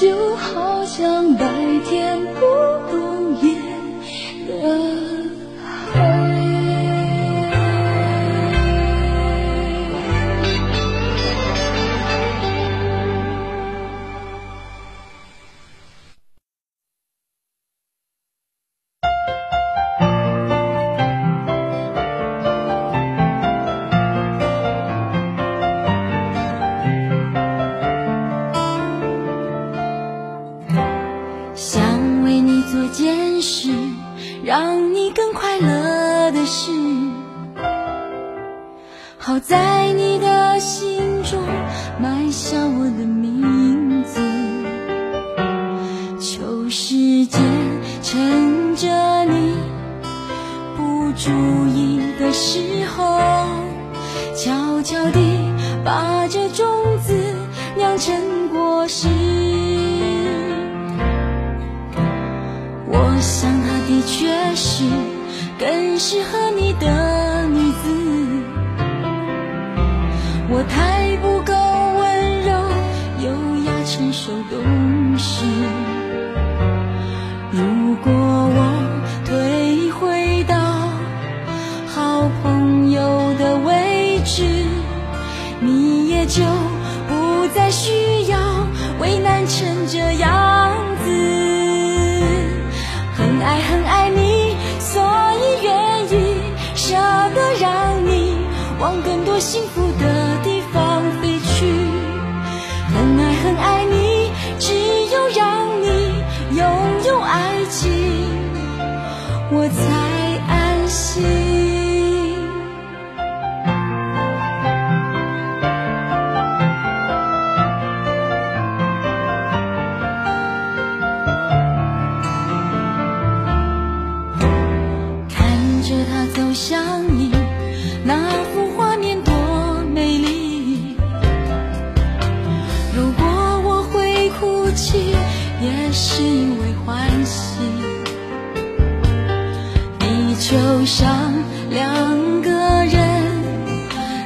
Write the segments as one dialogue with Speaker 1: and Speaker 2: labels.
Speaker 1: 就好像白好在你的心中埋下我的名字。求时间趁着你不注意的时候，悄悄地把这种子酿成果实。我想她的确是更适合你的女子。还不够温柔、优雅、成熟、懂事。如果我退回到好朋友的位置，你也就不再需要为难成这样子。很爱很爱你，所以愿意舍得让你往更多幸福是因为欢喜。地球上两个人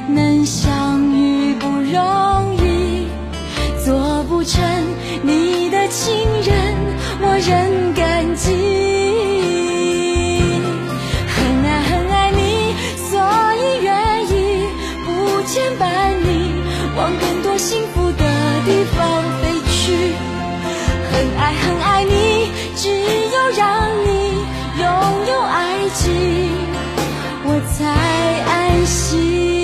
Speaker 1: 能相遇不容易，做不成你的情人，我仍爱很爱你，只有让你拥有爱情，我才安心。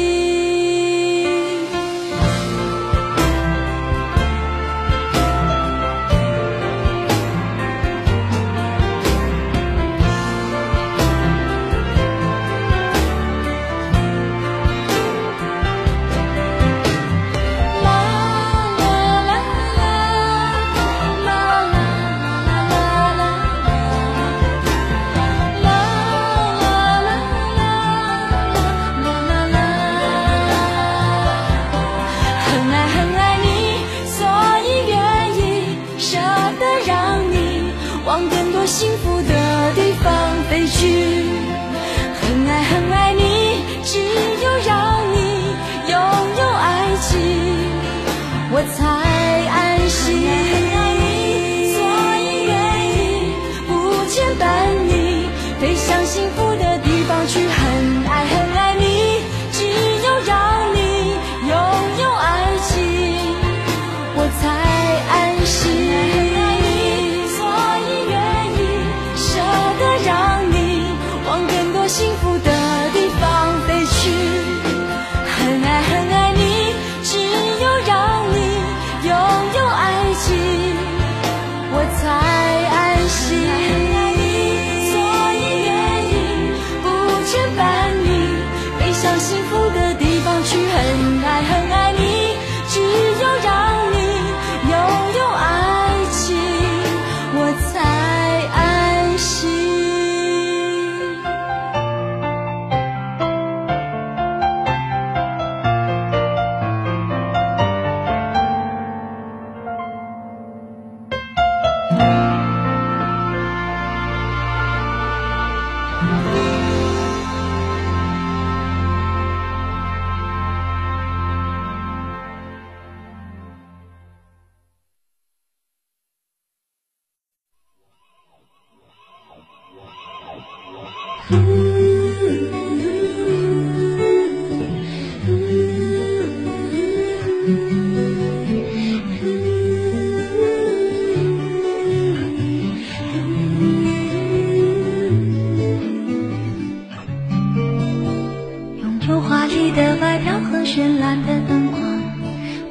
Speaker 1: 绚烂的灯光，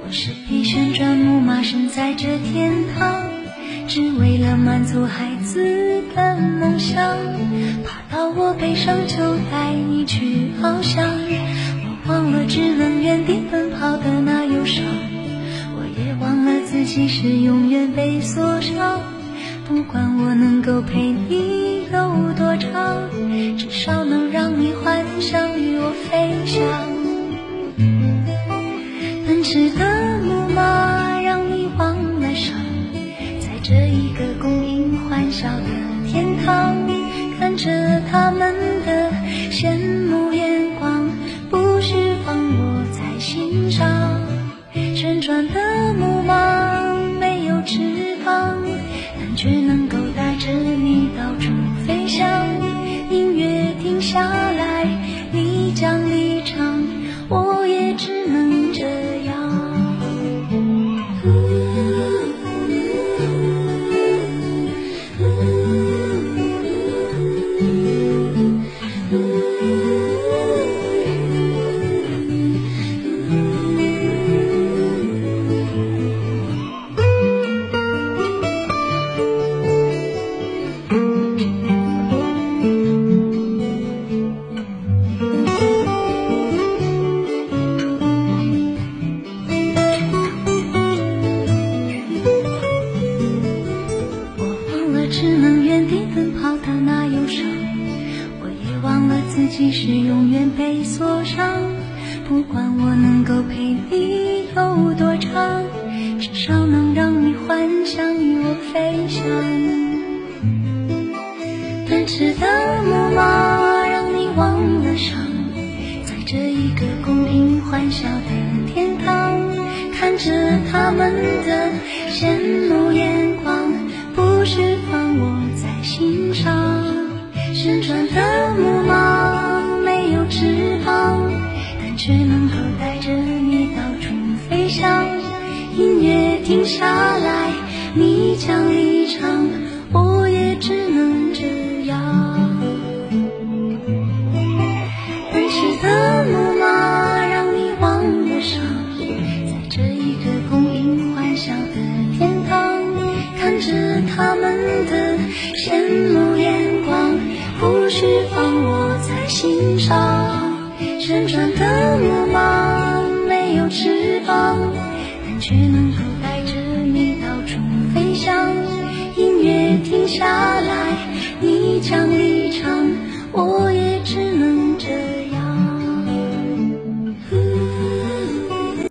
Speaker 1: 我是匹旋转木马，身在这天堂，只为了满足孩子的梦想。悲伤就带你去翱翔我忘了只能原地奔跑的那忧伤我也忘了自己是永远
Speaker 2: 被锁上不管我能够陪你有多长至少能让你幻想与我飞翔奔驰的只能原地奔跑的那忧伤，我也忘了自己是永远被锁上，不管我能够陪你有多长，至少能让你幻想与我飞翔。奔驰的木马让你忘了伤，在这一个公平欢笑的天堂，看着他们的羡慕眼旋转的木马没有。翅膀，但却能够带着你到处飞翔。音乐停下来，你将离的木马没有翅膀，但却能够带着你到处飞翔。音乐停下来，你将离场，我。